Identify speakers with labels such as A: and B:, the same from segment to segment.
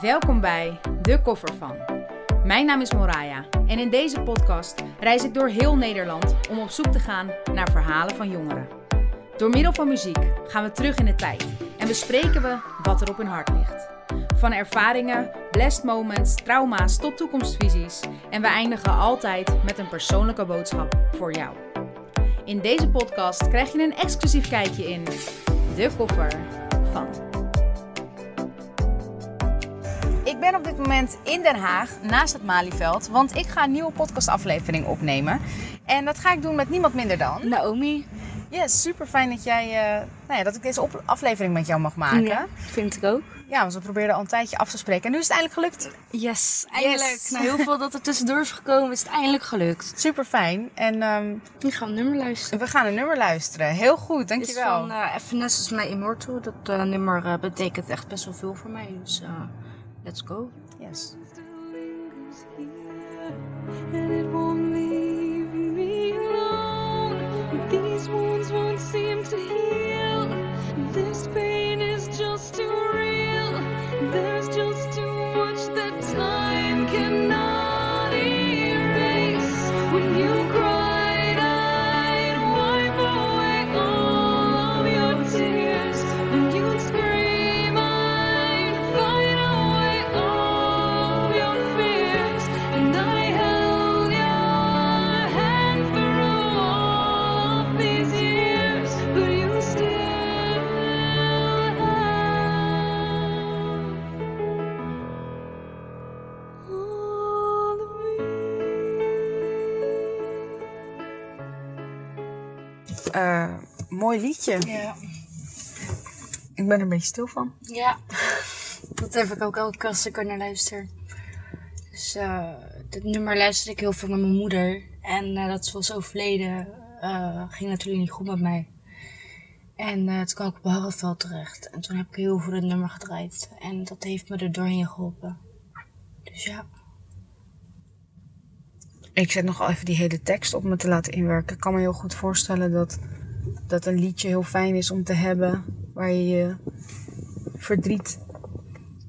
A: Welkom bij De Koffer van. Mijn naam is Moraya en in deze podcast reis ik door heel Nederland om op zoek te gaan naar verhalen van jongeren. Door middel van muziek gaan we terug in de tijd en bespreken we wat er op hun hart ligt. Van ervaringen, blessed moments, trauma's tot toekomstvisies en we eindigen altijd met een persoonlijke boodschap voor jou. In deze podcast krijg je een exclusief kijkje in De Koffer van. Ik ben op dit moment in Den Haag, naast het Malieveld, want ik ga een nieuwe podcastaflevering opnemen. En dat ga ik doen met niemand minder dan...
B: Naomi.
A: Yes, super fijn dat, jij, eh, nou ja, dat ik deze aflevering met jou mag maken.
B: Ja,
A: Ja.
B: vind ik ook.
A: want we probeerden al een tijdje af te spreken. En nu is het eindelijk gelukt.
B: Yes, eindelijk.
A: Yes.
B: Na heel veel dat er tussendoor is gekomen, is het eindelijk gelukt.
A: Super fijn. En ehm,
B: Nu gaan we een nummer luisteren.
A: we gaan een nummer luisteren. Heel goed,
B: Het is
A: dankjewel.
B: van uh, Evanescence My Immortal. Dat eh, nummer betekent echt best wel veel voor mij. Dus let's go.
A: Yes.
C: These wounds won't seem to heal.
A: Mooi liedje.
B: Ja.
A: Ik ben er een beetje stil van.
B: Ja. Dat heb ik ook elke keer als ik er naar luister. Dus eh dit nummer luisterde ik heel veel met mijn moeder. En eh, dat ze was overleden, eh, ging natuurlijk niet goed met mij. En eh, toen kwam ik op Harreveld terecht. En toen heb ik heel veel het nummer gedraaid. En dat heeft me er doorheen geholpen. Dus ja.
A: Ik zet nog even die hele tekst op me te laten inwerken. Ik kan me heel goed voorstellen dat, dat een liedje heel fijn is om te hebben. Waar je je verdriet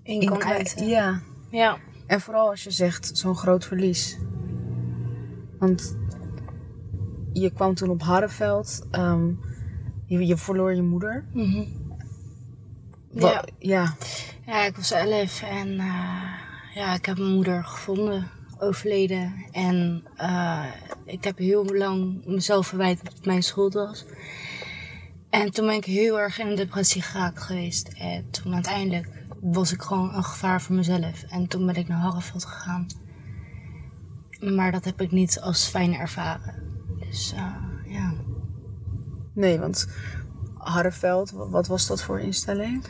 B: In
A: in
B: kan uiten.
A: Ja.
B: Ja.
A: En vooral als je zegt zo'n groot verlies. Want je kwam toen op Harreveld. ehm, je, je verloor je moeder.
B: Ja.
A: ja.
B: Ja, ik was elf en eh, ja, ik heb mijn moeder gevonden, overleden. En eh, ik heb heel lang mezelf verwijt dat het mijn schuld was. En toen ben ik heel erg in een depressie geraakt geweest. En toen uiteindelijk was ik gewoon een gevaar voor mezelf. En toen ben ik naar Harreveld gegaan. Maar dat heb ik niet als fijn ervaren. Dus eh, ja.
A: Nee, want Harreveld, wa- wat was dat voor instelling?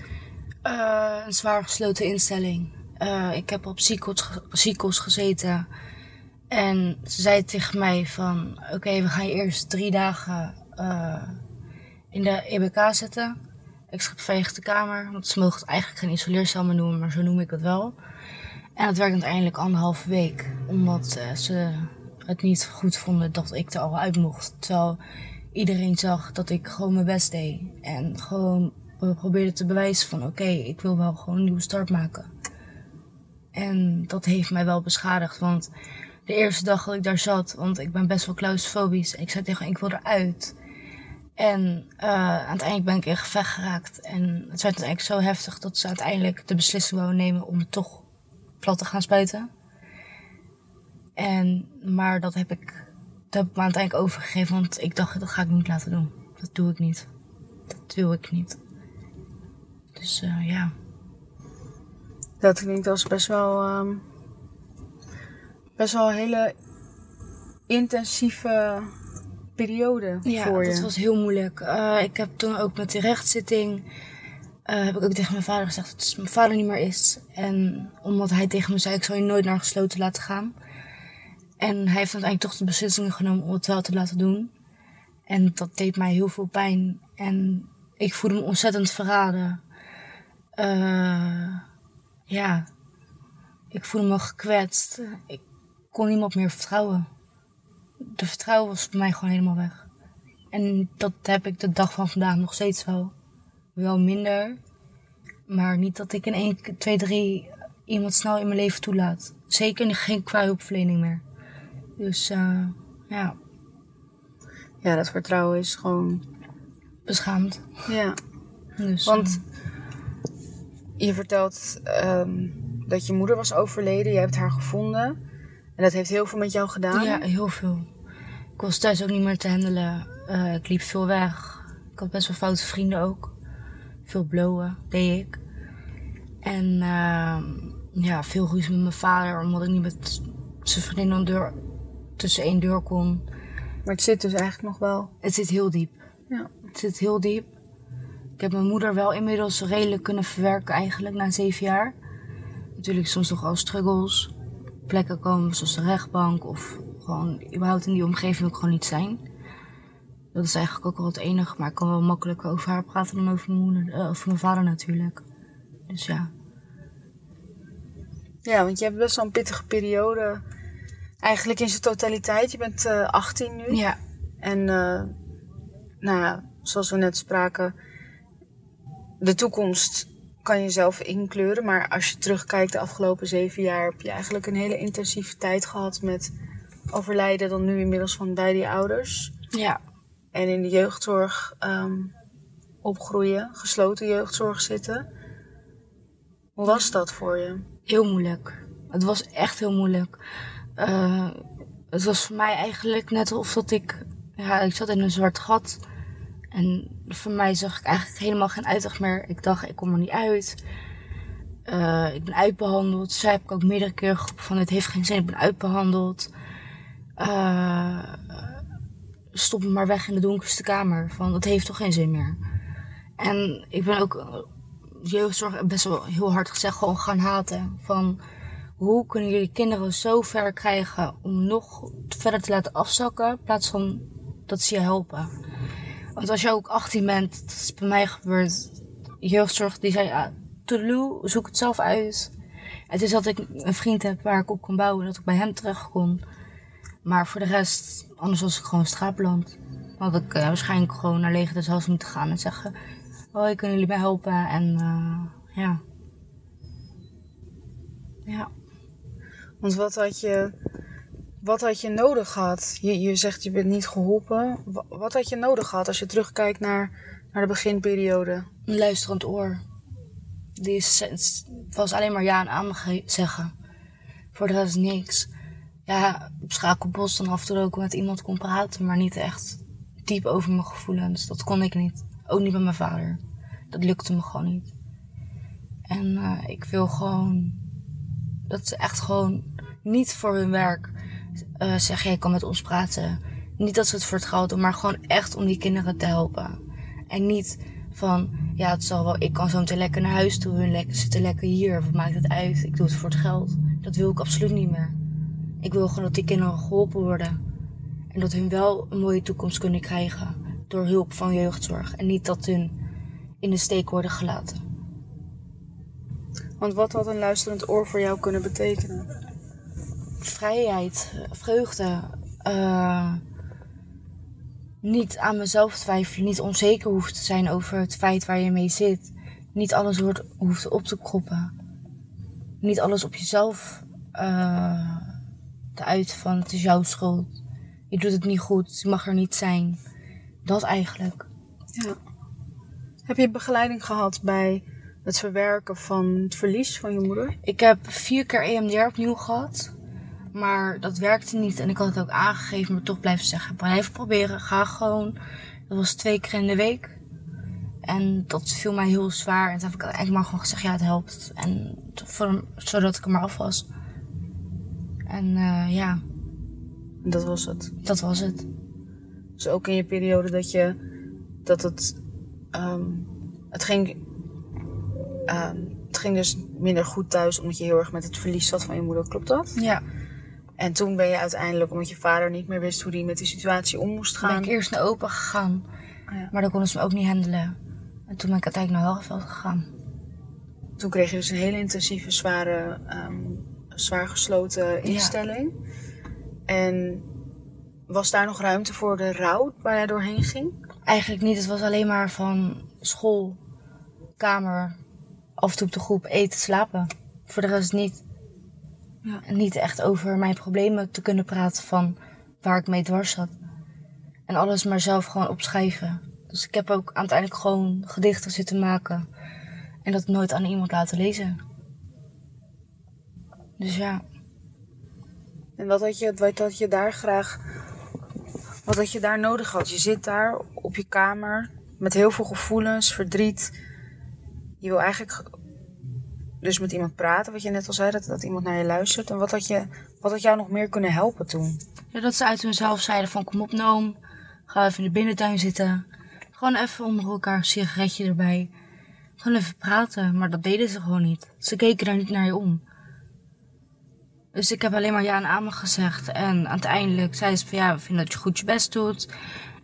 B: Eh, een zwaar gesloten instelling. Eh, ik heb op Psychos, ge- Psychos gezeten. En ze zei tegen mij van... Oké, we gaan je eerst drie dagen eh, in de EBK zetten. Extra kamer. Want ze mogen het eigenlijk geen isoleercel meer noemen, maar zo noem ik het wel. En dat werkte uiteindelijk anderhalve week. Omdat eh, ze het niet goed vonden dat ik er al uit mocht. Terwijl iedereen zag dat ik gewoon mijn best deed. En gewoon probeerde te bewijzen van... Oké, ik wil wel gewoon een nieuwe start maken. En dat heeft mij wel beschadigd. Want de eerste dag dat ik daar zat... Want ik ben best wel claustrofobisch. Ik zei tegen ik wil eruit. En eh, uiteindelijk ben ik in gevecht geraakt. En het werd uiteindelijk zo heftig dat ze uiteindelijk de beslissing wouden nemen om me toch plat te gaan spuiten. En, maar dat heb ik, dat heb ik me uiteindelijk overgegeven, want ik dacht, dat ga ik niet laten doen. Dat doe ik niet. Dat wil ik niet. Dus eh, ja.
A: Dat klinkt als best wel, ehm, best wel een hele intensieve periode
B: Ja,
A: voor je.
B: dat was heel moeilijk. Eh, ik heb toen ook met die rechtszitting... eh, heb ik ook tegen mijn vader gezegd dat mijn vader niet meer is. En omdat hij tegen me zei, ik zal je nooit naar gesloten laten gaan. En hij heeft uiteindelijk toch de beslissing genomen om het wel te laten doen. En dat deed mij heel veel pijn. En ik voelde me ontzettend verraden. Eh, ja, ik voelde me gekwetst. Ik kon niemand meer vertrouwen. De vertrouwen was bij mij gewoon helemaal weg. En dat heb ik de dag van vandaag nog steeds wel. Wel minder. Maar niet dat ik in 1, 2, 3 iemand snel in mijn leven toelaat. Zeker geen qua hulpverlening meer. Dus eh, ja,
D: Ja, dat vertrouwen is gewoon...
B: beschaamd.
D: Ja,
B: Dus,
D: want je vertelt ehm, dat je moeder was overleden. Je hebt haar gevonden. En dat heeft heel veel met jou gedaan.
B: ja, heel veel. Ik was thuis ook niet meer te handelen. Eh, ik liep veel weg. Ik had best wel foute vrienden ook. Veel blowen deed ik. En ehm, ja, veel ruzie met mijn vader, omdat ik niet met zijn vriendin een deur, tussen één deur kon.
D: Maar het zit dus eigenlijk nog wel...
B: Het zit heel diep.
D: Ja.
B: Het zit heel diep. Ik heb mijn moeder wel inmiddels redelijk kunnen verwerken eigenlijk na zeven jaar. Natuurlijk soms nog wel struggles. Plekken komen zoals de rechtbank of gewoon überhaupt in die omgeving ik gewoon niet zijn. Dat is eigenlijk ook wel het enige, maar ik kan wel makkelijker over haar praten dan over mijn, moeder, eh, over mijn vader natuurlijk. Dus ja.
D: Ja, want je hebt best wel een pittige periode. Eigenlijk in zijn totaliteit. Je bent eh 18 nu.
B: Ja,
D: En eh, nou ja, zoals we net spraken, de toekomst kan je zelf inkleuren. Maar als je terugkijkt de afgelopen zeven jaar, heb je eigenlijk een hele intensieve tijd gehad met overlijden dan nu inmiddels van beide je ouders.
B: ja,
D: En in de jeugdzorg ehm, opgroeien, gesloten jeugdzorg zitten. Hoe was dat voor je?
B: heel moeilijk. Het was echt heel moeilijk. Eh, het was voor mij eigenlijk net alsof dat ik... Ja, ik zat in een zwart gat. En voor mij zag ik eigenlijk helemaal geen uitweg meer. Ik dacht, ik kom er niet uit. Eh, ik ben uitbehandeld. Zij heb ik ook meerdere keren geroepen van... Het heeft geen zin, ik ben uitbehandeld. Eh, stop me maar weg in de donkerste kamer. Van, dat heeft toch geen zin meer. En ik ben ook eh, jeugdzorg best wel heel hard gezegd gewoon gaan haten. Van hoe kunnen jullie kinderen zo ver krijgen om nog verder te laten afzakken in plaats van dat ze je helpen. Want als je ook 18 bent, dat is bij mij gebeurd. Jeugdzorg die zei, ja, toedeloe, zoek het zelf uit. Het is dat ik een vriend heb waar ik op kan bouwen, dat ik bij hem terecht kon. Maar voor de rest, anders was ik gewoon straatbeland. Had ik eh, waarschijnlijk gewoon naar leger des Hals moeten gaan en zeggen... Hoi, kunnen jullie mij helpen? En eh, ja. Ja.
D: Want wat had je, wat had je nodig gehad? Je, je zegt je bent niet geholpen. Wa- Wat had je nodig gehad als je terugkijkt naar, naar de beginperiode?
B: Een luisterend oor. Die was alleen maar ja en amen ge- zeggen. Voor de rest niks. Ja, op schakelbos dan af en toe ook met iemand kon praten, maar niet echt diep over mijn gevoelens. Dat kon ik niet. Ook niet met mijn vader. Dat lukte me gewoon niet. En eh, ik wil gewoon dat ze echt gewoon niet voor hun werk eh zeggen: jij kan met ons praten. Niet dat ze het voor het geld doen, maar gewoon echt om die kinderen te helpen. En niet van, ja, het zal wel, ik kan zo meteen lekker naar huis toe. Hun zitten lekker hier. Wat maakt het uit? Ik doe het voor het geld. Dat wil ik absoluut niet meer. Ik wil gewoon dat die kinderen geholpen worden. En dat hun wel een mooie toekomst kunnen krijgen. Door hulp van jeugdzorg. En niet dat hun in de steek worden gelaten.
D: Want wat had een luisterend oor voor jou kunnen betekenen?
B: Vrijheid, vreugde. eh, niet aan mezelf twijfelen, niet onzeker hoeft te zijn over het feit waar je mee zit. Niet alles wordt, hoeft op te kroppen. Niet alles op jezelf eh, te uit van het is jouw schuld. Je doet het niet goed, je mag er niet zijn. Dat eigenlijk.
D: Ja. Heb je begeleiding gehad bij het verwerken van het verlies van je moeder?
B: Ik heb vier keer EMDR opnieuw gehad. Maar dat werkte niet. En ik had het ook aangegeven, maar toch blijven zeggen. Blijf proberen. Ga gewoon. Dat was twee keer in de week. En dat viel mij heel zwaar. En toen heb ik eigenlijk maar gewoon gezegd, ja, het helpt. En voor, zodat ik er maar af was. En eh, ja,
D: dat was het.
B: dat was het.
D: Dus ook in je periode dat je dat het ehm, het ging ehm, het ging dus minder goed thuis omdat je heel erg met het verlies zat van je moeder, klopt dat?
B: Ja,
D: En toen ben je uiteindelijk omdat je vader niet meer wist hoe hij met die situatie om moest
B: ben
D: gaan.
B: ik eerst naar open gegaan.
D: Ah, ja.
B: Maar dan konden ze me ook niet handelen. En toen ben ik uiteindelijk naar Helgeveld gegaan.
D: Toen kreeg je dus een hele intensieve, zware, ehm, zwaar gesloten instelling. En was daar nog ruimte voor de rouw waar jij doorheen ging?
B: Eigenlijk niet. Het was alleen maar van school, kamer, af en toe op de groep, eten, slapen. voor de rest niet,
D: Ja.
B: niet echt over mijn problemen te kunnen praten van waar ik mee dwars zat. En alles maar zelf gewoon opschrijven. Dus ik heb ook uiteindelijk gewoon gedichten zitten maken. En dat nooit aan iemand laten lezen. Dus ja,
D: En wat had je, wat had je daar graag... Wat had je daar nodig had? Je zit daar op je kamer met heel veel gevoelens, verdriet. Je wil eigenlijk ge- dus met iemand praten, wat je net al zei, dat, dat iemand naar je luistert. En wat had, je, wat had jou nog meer kunnen helpen toen?
B: Ja, dat ze uit hunzelf zeiden van kom op Noom, ga even in de binnentuin zitten. Gewoon even onder elkaar een sigaretje erbij. Gewoon even praten, maar dat deden ze gewoon niet. Ze keken daar niet naar je om. Dus ik heb alleen maar ja en amen gezegd. En uiteindelijk zei ze van ja, we vinden dat je goed je best doet.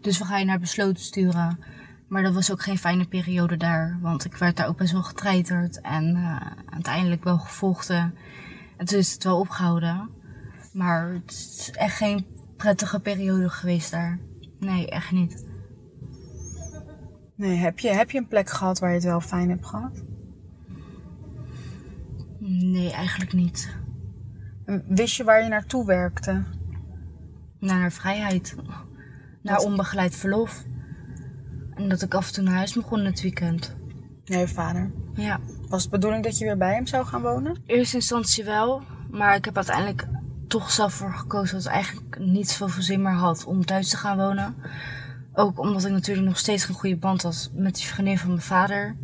B: Dus we gaan je naar besloten sturen. Maar dat was ook geen fijne periode daar. Want ik werd daar ook best wel getreiterd. En eh, uiteindelijk wel gevochten. En toen is het wel opgehouden. Maar het is echt geen prettige periode geweest daar. Nee, echt niet.
D: Nee, heb je, heb je een plek gehad waar je het wel fijn hebt gehad?
B: Nee, eigenlijk niet.
D: Wist je waar je naartoe werkte?
B: Naar vrijheid. Naar onbegeleid verlof. En dat ik af en toe naar huis mocht in het weekend.
D: Ja, je vader.
B: Ja.
D: Was het bedoeling dat je weer bij hem zou gaan wonen?
B: In eerste instantie wel. Maar ik heb uiteindelijk toch zelf voor gekozen dat ik eigenlijk niet zoveel zin meer had om thuis te gaan wonen. Ook omdat ik natuurlijk nog steeds een goede band had met die vriendin van mijn vader.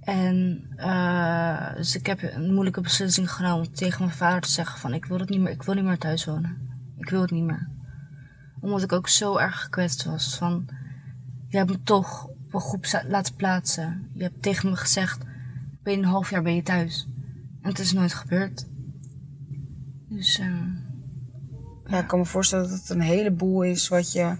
B: En eh, dus ik heb een moeilijke beslissing genomen om tegen mijn vader te zeggen van ik wil het niet meer, ik wil niet meer thuis wonen. Ik wil het niet meer. Omdat ik ook zo erg gekwetst was van je hebt me toch op een groep laten plaatsen. Je hebt tegen me gezegd binnen een half jaar ben je thuis. En het is nooit gebeurd. Dus eh,
D: Ja, ik kan me voorstellen dat het een heleboel is wat je,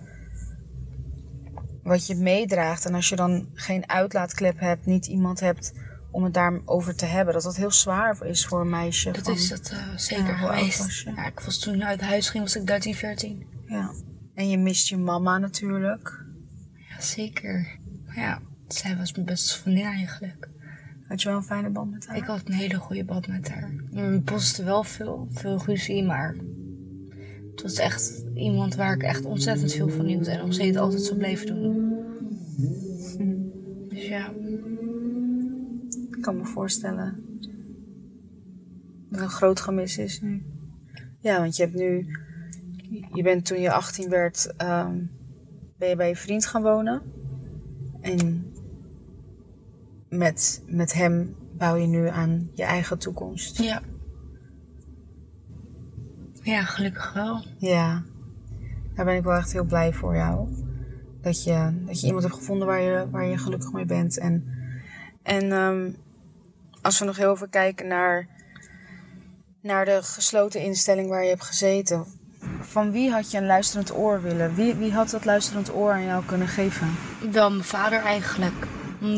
D: wat je meedraagt. En als je dan geen uitlaatklep hebt, niet iemand hebt om het daarover te hebben, dat dat heel zwaar is voor een meisje.
B: dat
D: van-
B: is het eh, zeker
D: Ja, oud
B: geweest.
D: was?
B: Ja, ik was toen uit huis ging, was ik 13, 14.
D: Ja. En je mist je mama natuurlijk.
B: Ja, zeker. Ja, zij was mijn beste vriendin eigenlijk.
D: Had je wel een fijne band met haar?
B: Ik had een hele goede band met haar. We botsten wel veel, veel ruzie, maar het was echt iemand waar ik echt ontzettend veel van hield en nog steeds altijd zou blijven doen. Dus ja,
D: Ik kan me voorstellen dat het een groot gemis is nu. Ja, want je hebt nu... Je bent toen je 18 werd, ehm, ben je bij je vriend gaan wonen. En met, met hem bouw je nu aan je eigen toekomst.
B: ja. Ja, gelukkig wel.
D: Ja, daar ben ik wel echt heel blij voor jou. Dat je, dat je iemand hebt gevonden waar je, waar je gelukkig mee bent. En, en ehm, als we nog heel even kijken naar, naar de gesloten instelling waar je hebt gezeten. Van wie had je een luisterend oor willen? Wie, wie had dat luisterend oor aan jou kunnen geven?
B: Wel mijn vader eigenlijk.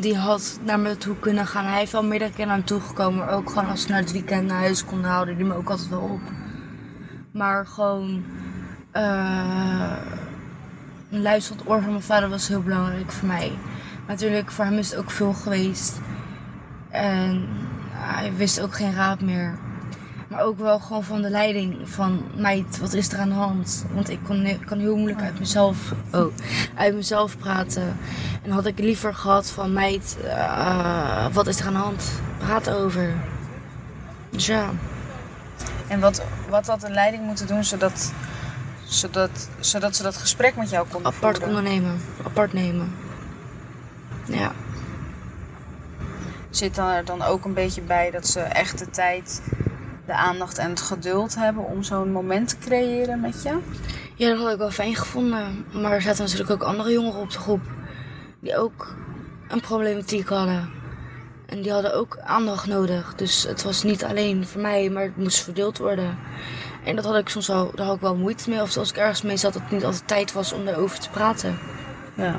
B: Die had naar me toe kunnen gaan. Hij heeft wel meerdere keer naar me toegekomen. Ook gewoon als we naar het weekend naar huis konden houden. Die me ook altijd wel op. Maar gewoon... eh, een luisterend oor van mijn vader was heel belangrijk voor mij. Natuurlijk, voor hem is het ook veel geweest. En hij wist ook geen raad meer. Maar ook wel gewoon van de leiding van meid, wat is er aan de hand? Want ik kon, kan heel moeilijk uit mezelf, oh, uit mezelf praten. En had ik liever gehad van meid, eh, wat is er aan de hand? Praat over. Dus ja,
D: En wat, wat had de leiding moeten doen zodat, zodat, zodat ze dat gesprek met jou konden
B: apart
D: voeren?
B: ondernemen, apart nemen. Ja,
D: Zit er dan ook een beetje bij dat ze echt de tijd, de aandacht en het geduld hebben om zo'n moment te creëren met je?
B: Ja, dat had ik wel fijn gevonden. Maar er zaten natuurlijk ook andere jongeren op de groep. Die ook een problematiek hadden. En die hadden ook aandacht nodig. Dus het was niet alleen voor mij, maar het moest verdeeld worden. En dat had ik soms wel, daar had ik wel moeite mee. Of als ik ergens mee zat, dat het niet altijd tijd was om daarover te praten.
D: Ja.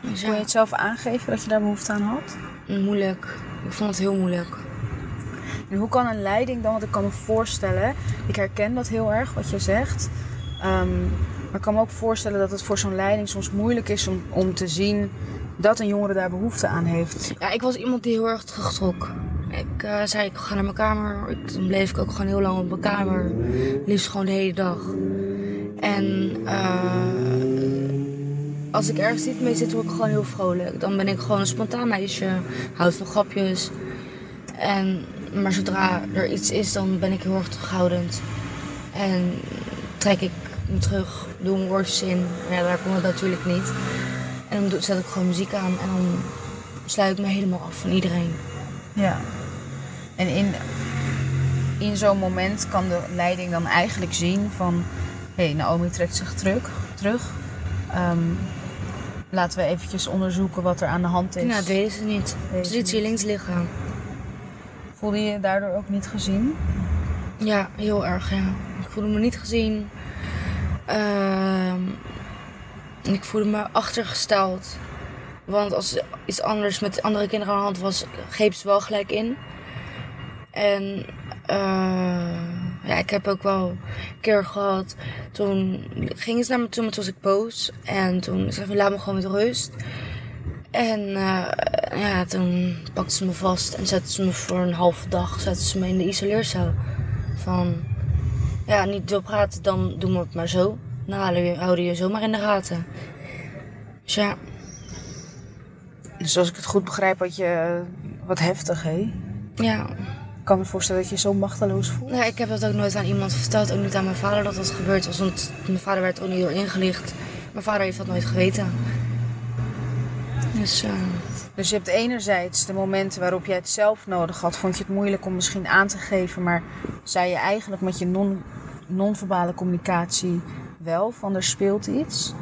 B: Dus
D: Kon je het zelf aangeven dat je daar behoefte aan had?
B: moeilijk. Ik vond het heel moeilijk.
D: En hoe kan een leiding dan, want ik kan me voorstellen, ik herken dat heel erg wat je zegt. Ehm, maar ik kan me ook voorstellen dat het voor zo'n leiding soms moeilijk is om, om te zien dat een jongere daar behoefte aan heeft.
B: Ja, ik was iemand die heel erg terugtrok. Ik eh, zei, ik ga naar mijn kamer. Ik, toen bleef ik ook gewoon heel lang op mijn kamer. Liefst gewoon de hele dag. En eh, als ik ergens niet mee zit, word ik gewoon heel vrolijk. Dan ben ik gewoon een spontaan meisje. Houd van grapjes. En, maar zodra er iets is, dan ben ik heel erg terughoudend. En trek ik me terug, doe mijn woordjes in. Ja, daar komt het natuurlijk niet. En dan zet ik gewoon muziek aan en dan sluit ik me helemaal af van iedereen.
D: Ja. En in, in zo'n moment kan de leiding dan eigenlijk zien van... Hé, hey, Naomi trekt zich terug. terug. Ehm, laten we eventjes onderzoeken wat er aan de hand is.
B: Nou, dat weten ze niet. Ze ziet hier links liggen.
D: Voelde je je daardoor ook niet gezien?
B: Ja, heel erg, ja. Ik voelde me niet gezien. Ehm, ik voelde me achtergesteld. Want als iets anders met andere kinderen aan de hand was, greep ze wel gelijk in. En eh, ja, ik heb ook wel een keer gehad. Toen gingen ze naar me toe, maar toen was ik boos. En toen zei ze laat me gewoon met rust. En eh, ja, toen pakte ze me vast en zette ze me voor een halve dag zette ze me in de isoleercel. Van, ja, niet wil praten, dan doen we het maar zo. Dan houden je, zomaar in de gaten. Dus ja,
D: Dus als ik het goed begrijp, had je eh, wat heftig, hè?
B: ja.
D: Ik kan me voorstellen dat je je zo machteloos voelt.
B: Nou, ik heb dat ook nooit aan iemand verteld. Ook niet aan mijn vader dat dat gebeurd was. Want mijn vader werd er ook niet door ingelicht. Mijn vader heeft dat nooit geweten. Dus, eh,
D: Dus je hebt enerzijds de momenten waarop jij het zelf nodig had, vond je het moeilijk om misschien aan te geven, maar zei je eigenlijk met je non- non-verbale communicatie wel van er speelt iets.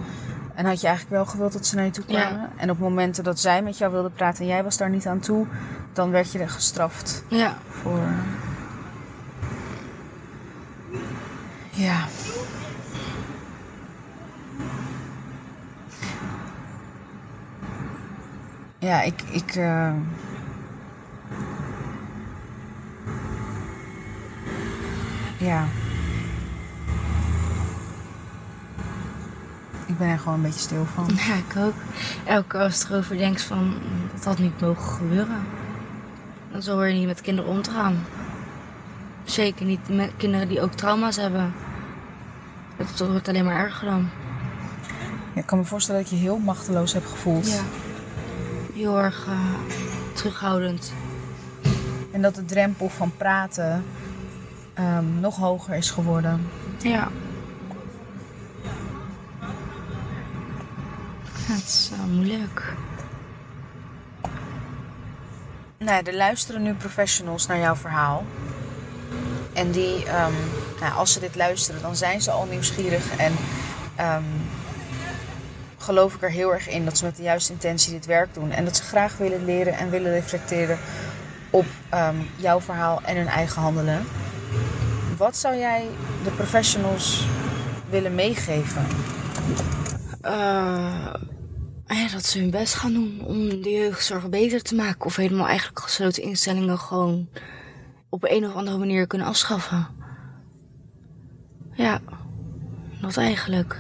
D: En had je eigenlijk wel gewild dat ze naar je toe
B: Ja.
D: kwamen. En op momenten dat zij met jou wilde praten en jij was daar niet aan toe, dan werd je er gestraft
B: ja.
D: voor. Ja. Ja, ik. ik eh, Ja. Ik ben er gewoon een beetje stil van.
B: Ja, ik ook. Elke keer als je erover denkt van, dat had niet mogen gebeuren. Dan zo hoor je niet met kinderen om te gaan. Zeker niet met kinderen die ook trauma's hebben. Het wordt alleen maar erger dan.
D: Ja, ik kan me voorstellen dat je heel machteloos hebt gevoeld.
B: Ja. Heel erg eh, terughoudend.
D: En dat de drempel van praten ehm, nog hoger is geworden.
B: Ja. Het is eh, moeilijk.
D: Nou, er luisteren nu professionals naar jouw verhaal. En die, ehm, nou, als ze dit luisteren, dan zijn ze al nieuwsgierig. En ehm, geloof ik er heel erg in dat ze met de juiste intentie dit werk doen. En dat ze graag willen leren en willen reflecteren op ehm, jouw verhaal en hun eigen handelen. Wat zou jij de professionals willen meegeven?
B: Eh, ja, dat ze hun best gaan doen om de jeugdzorg beter te maken. Of helemaal eigenlijk gesloten instellingen gewoon op een of andere manier kunnen afschaffen. Ja, dat eigenlijk.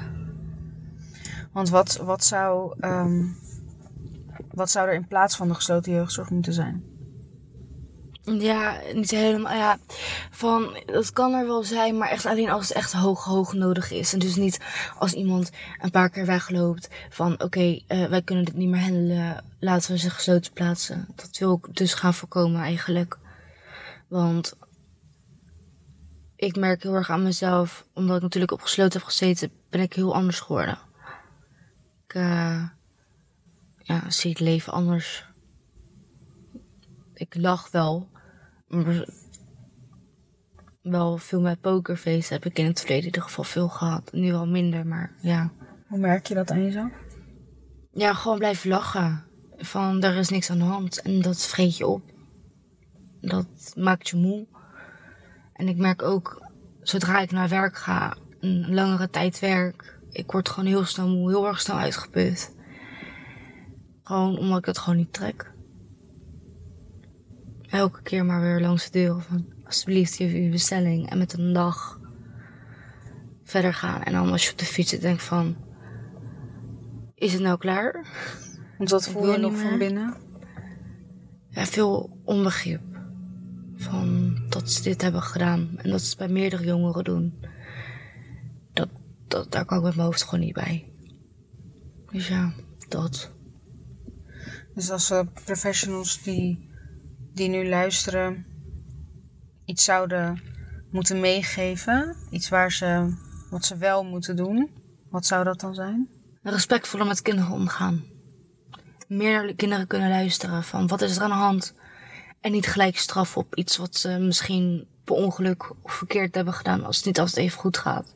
D: Want wat, wat, zou, ehm, wat zou er in plaats van de gesloten jeugdzorg moeten zijn?
B: Ja, niet helemaal. Ja, van dat kan er wel zijn, maar echt alleen als het echt hoog, hoog nodig is. En dus niet als iemand een paar keer wegloopt van oké, eh, wij kunnen dit niet meer handelen, laten we ze gesloten plaatsen. Dat wil ik dus gaan voorkomen eigenlijk. Want ik merk heel erg aan mezelf, omdat ik natuurlijk opgesloten heb gezeten, ben ik heel anders geworden. Ik eh, ja, zie het leven anders. Ik lach wel, maar wel veel met pokerface heb ik in het verleden in ieder geval veel gehad. Nu al minder, maar ja.
D: Hoe merk je dat aan jezelf?
B: Ja, gewoon blijven lachen. Van, er is niks aan de hand. En dat vreet je op. Dat maakt je moe. En ik merk ook, zodra ik naar werk ga, een langere tijd werk, ik word gewoon heel snel moe, heel erg snel uitgeput. Gewoon omdat ik dat gewoon niet trek. Elke keer maar weer langs de deuren van, alsjeblieft, geef uw bestelling. En met een dag verder gaan. En dan als je op de fiets zit, denk van, is het nou klaar?
D: Want wat voel je nog van binnen?
B: Ja, veel onbegrip. Van dat ze dit hebben gedaan. En dat ze het bij meerdere jongeren doen. Dat, daar kan ik met mijn hoofd gewoon niet bij. Dus ja, dat.
D: Dus als uh, professionals die, die nu luisteren iets zouden moeten meegeven, iets waar ze, wat ze wel moeten doen, wat zou dat dan zijn?
B: Respectvoller met kinderen omgaan. Meer naar de kinderen kunnen luisteren van wat is er aan de hand. En niet gelijk straf op iets wat ze misschien per ongeluk of verkeerd hebben gedaan als het niet altijd even goed gaat.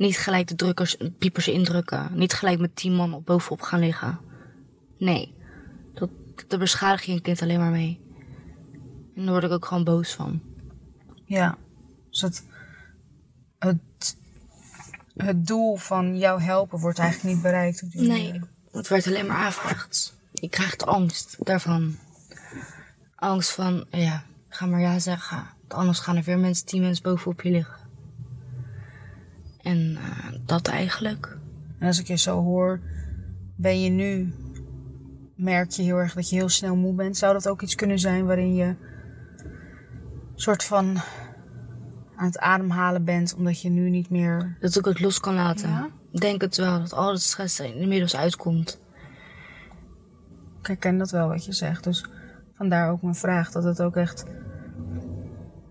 B: Niet gelijk de drukkers, piepers indrukken. Niet gelijk met tien man op bovenop gaan liggen. Nee, dat, daar beschadig je een kind alleen maar mee. En daar word ik ook gewoon boos van.
D: Ja, dus het, het, het doel van jou helpen wordt eigenlijk niet bereikt. op die
B: Nee,
D: manier.
B: het werd alleen maar averechts. Ik krijg de angst daarvan. Angst van, ja, ga maar ja zeggen. Want Anders gaan er weer mensen, tien mensen bovenop je liggen. En eh, dat eigenlijk.
D: En als ik je zo hoor, ben je nu, merk je heel erg dat je heel snel moe bent. Zou dat ook iets kunnen zijn waarin je soort van aan het ademhalen bent, omdat je nu niet meer...
B: Dat ik het los kan laten.
D: Ja?
B: Ik Denk het wel, dat al het stress er inmiddels uitkomt.
D: Ik herken dat wel wat je zegt. Dus vandaar ook mijn vraag, dat het ook echt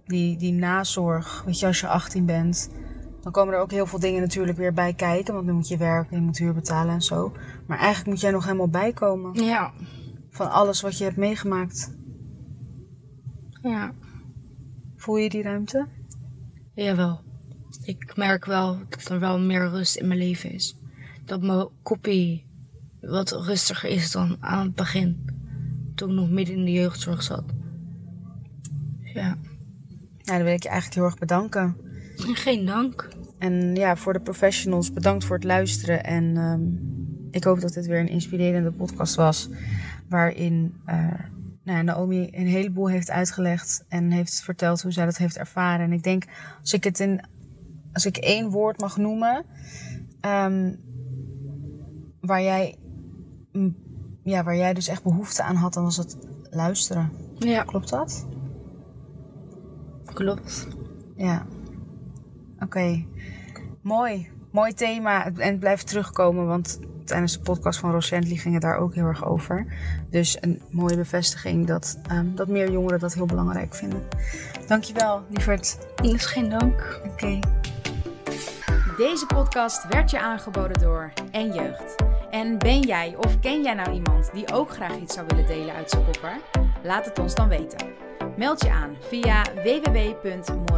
D: die, die nazorg, weet je, als je 18 bent, dan komen er ook heel veel dingen natuurlijk weer bij kijken. Want nu moet je werken, je moet huur betalen en zo. Maar eigenlijk moet jij nog helemaal bijkomen
B: Ja,
D: van alles wat je hebt meegemaakt.
B: ja,
D: Voel je die ruimte?
B: jawel. Ik merk wel dat er wel meer rust in mijn leven is. Dat mijn koppie wat rustiger is dan aan het begin. Toen ik nog midden in de jeugdzorg zat. Ja,
D: Nou, dan wil ik je eigenlijk heel erg bedanken.
B: Geen dank.
D: En ja, voor de professionals, bedankt voor het luisteren. En ehm, ik hoop dat dit weer een inspirerende podcast was. Waarin eh, nou Naomi een heleboel heeft uitgelegd. En heeft verteld hoe zij dat heeft ervaren. En ik denk, als ik het in. Als ik één woord mag noemen. ehm, waar jij. Ja, waar jij dus echt behoefte aan had, dan was het luisteren.
B: Ja,
D: Klopt dat?
B: klopt.
D: Ja. Oké. Mooi. Mooi thema. En het blijft terugkomen, want tijdens de podcast van Rosently ging het daar ook heel erg over. Dus een mooie bevestiging dat, ehm, dat meer jongeren dat heel belangrijk vinden. Dankjewel, lieverd.
B: Is geen dank.
D: Oké.
A: Deze podcast werd je aangeboden door En Jeugd. En ben jij of ken jij nou iemand die ook graag iets zou willen delen uit zijn koffer? Laat het ons dan weten. Meld je aan via www.moraya.nl.